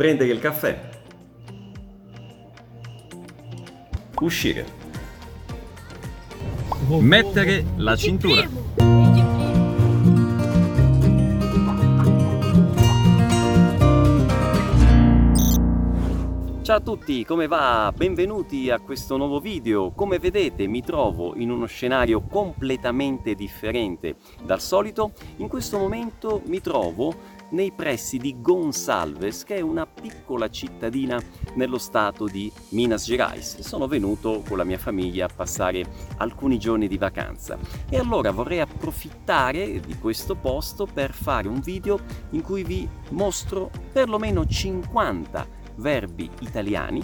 Prendere il caffè. Uscire. Mettere la cintura. Ciao a tutti, come va? Benvenuti a questo nuovo video. Come vedete mi trovo in uno scenario completamente differente dal solito. In questo momento mi trovo nei pressi di Gonsalves, che è una piccola cittadina nello stato di Minas Gerais. Sono venuto con la mia famiglia a passare alcuni giorni di vacanza e allora vorrei approfittare di questo posto per fare un video in cui vi mostro perlomeno 50 verbi italiani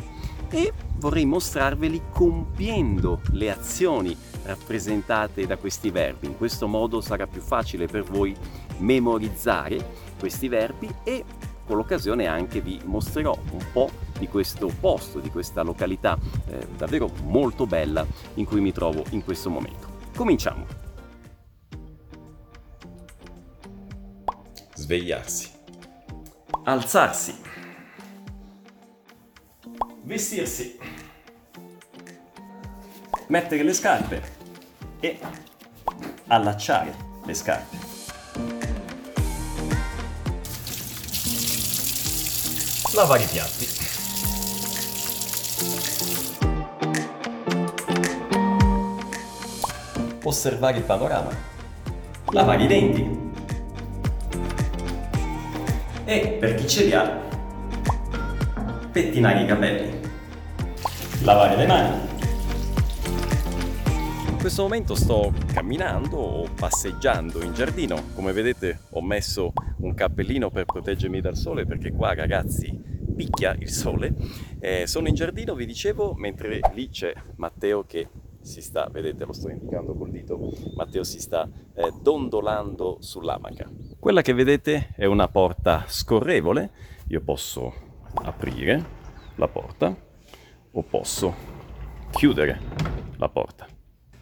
e vorrei mostrarveli compiendo le azioni rappresentate da questi verbi. In questo modo sarà più facile per voi memorizzare questi verbi e con l'occasione anche vi mostrerò un po' di questo posto, di questa località eh, davvero molto bella in cui mi trovo in questo momento. Cominciamo. Svegliarsi. Alzarsi vestirsi, mettere le scarpe e allacciare le scarpe. Lavare i piatti. Osservare il panorama. Lavare i denti. E per chi ce li ha, pettinare i capelli, lavare le mani. In questo momento sto camminando o passeggiando in giardino. Come vedete ho messo un cappellino per proteggermi dal sole perché qua ragazzi picchia il sole. Eh, sono in giardino, vi dicevo, mentre lì c'è Matteo che si sta, vedete lo sto indicando col dito, Matteo si sta eh, dondolando sull'amaca. Quella che vedete è una porta scorrevole, io posso aprire la porta o posso chiudere la porta.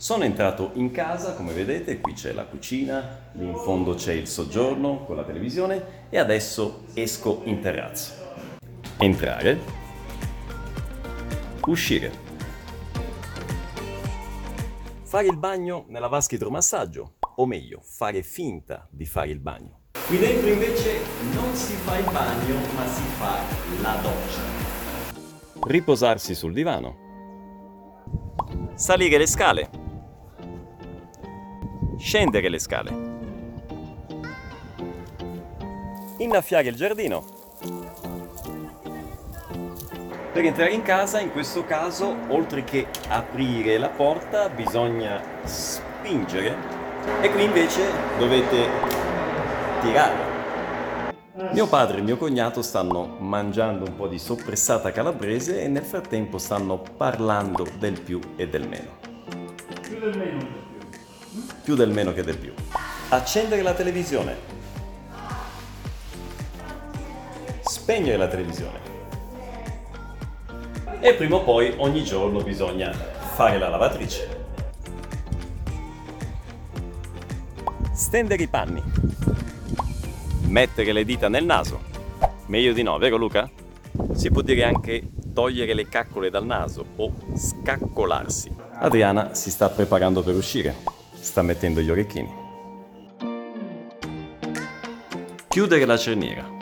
Sono entrato in casa, come vedete, qui c'è la cucina, lì in fondo c'è il soggiorno con la televisione e adesso esco in terrazzo. Entrare, uscire, fare il bagno nella vasca idromassaggio, o meglio, fare finta di fare il bagno. Qui dentro invece non si fa il bagno, ma si fa la doccia. Riposarsi sul divano. Salire le scale. Scendere le scale. Innaffiare il giardino. Per entrare in casa, in questo caso, oltre che aprire la porta, bisogna spingere e qui invece dovete tirare. Mio padre e mio cognato stanno mangiando un po' di soppressata calabrese e nel frattempo stanno parlando del più e del meno. Più del meno più. Del meno che del più. Accendere la televisione. Spegnere la televisione. E prima o poi ogni giorno bisogna fare la lavatrice. Stendere i panni mettere le dita nel naso. Meglio di no, vero Luca? Si può dire anche togliere le caccole dal naso o scaccolarsi. Adriana si sta preparando per uscire. Sta mettendo gli orecchini. Chiudere la cerniera.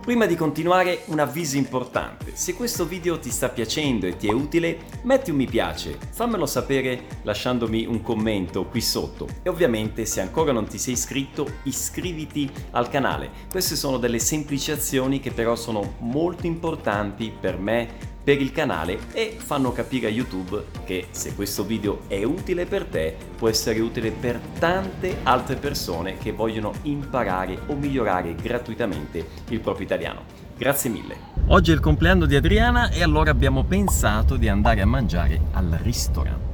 Prima di continuare un avviso importante, se questo video ti sta piacendo e ti è utile, metti un mi piace, fammelo sapere lasciandomi un commento qui sotto e ovviamente se ancora non ti sei iscritto iscriviti al canale. Queste sono delle semplici azioni che però sono molto importanti per me per il canale e fanno capire a YouTube che se questo video è utile per te può essere utile per tante altre persone che vogliono imparare o migliorare gratuitamente il proprio italiano. Grazie mille. Oggi è il compleanno di Adriana e allora abbiamo pensato di andare a mangiare al ristorante.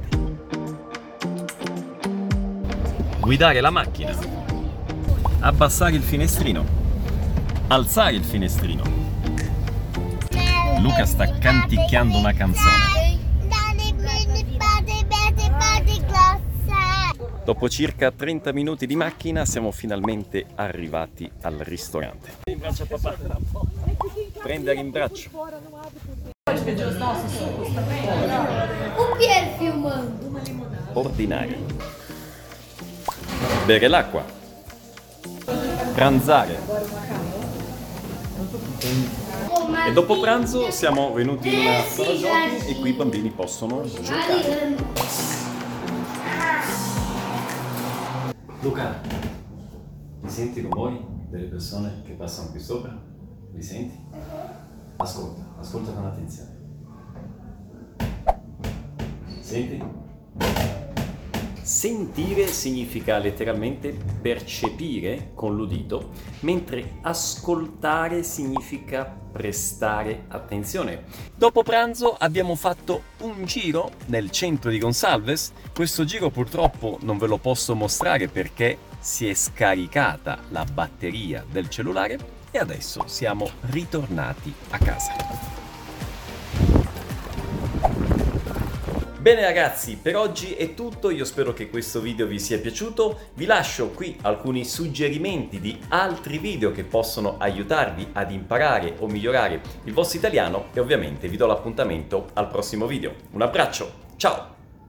Guidare la macchina. Abbassare il finestrino. Alzare il finestrino Luca sta canticchiando una canzone. Dopo circa 30 minuti di macchina siamo finalmente arrivati al ristorante. In braccio a papà. Prendere in braccio. O Pier filmando. Bere l'acqua. Pranzare. E dopo pranzo siamo venuti in una sala giochi e qui i bambini possono giocare. Luca, mi senti i rumori delle persone che passano qui sopra? Li senti? Ascolta, ascolta con attenzione. Senti? Sentire significa letteralmente percepire con l'udito, mentre ascoltare significa prestare attenzione. Dopo pranzo abbiamo fatto un giro nel centro di Gonsalves. Questo giro purtroppo non ve lo posso mostrare perché si è scaricata la batteria del cellulare e adesso siamo ritornati a casa. Bene ragazzi, per oggi è tutto, io spero che questo video vi sia piaciuto, vi lascio qui alcuni suggerimenti di altri video che possono aiutarvi ad imparare o migliorare il vostro italiano e ovviamente vi do l'appuntamento al prossimo video. Un abbraccio, ciao!